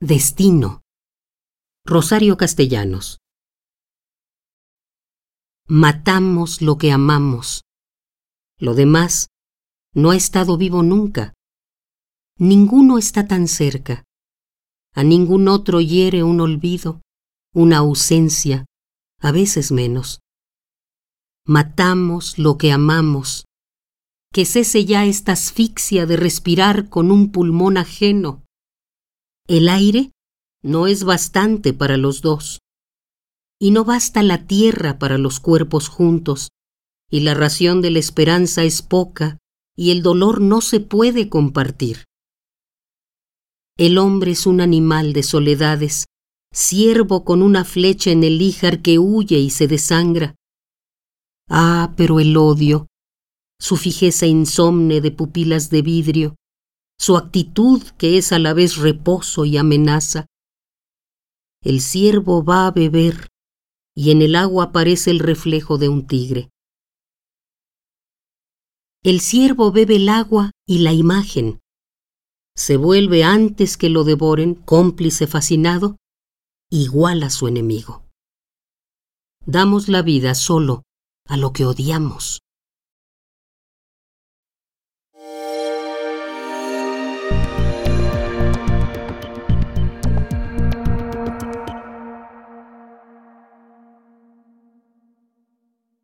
Destino. Rosario Castellanos. Matamos lo que amamos. Lo demás no ha estado vivo nunca. Ninguno está tan cerca. A ningún otro hiere un olvido, una ausencia, a veces menos. Matamos lo que amamos. Que cese ya esta asfixia de respirar con un pulmón ajeno el aire no es bastante para los dos, y no basta la tierra para los cuerpos juntos, y la ración de la esperanza es poca, y el dolor no se puede compartir. El hombre es un animal de soledades, siervo con una flecha en el híjar que huye y se desangra. Ah, pero el odio, su fijeza insomne de pupilas de vidrio, su actitud que es a la vez reposo y amenaza. El ciervo va a beber y en el agua aparece el reflejo de un tigre. El ciervo bebe el agua y la imagen. Se vuelve antes que lo devoren, cómplice fascinado, igual a su enemigo. Damos la vida solo a lo que odiamos.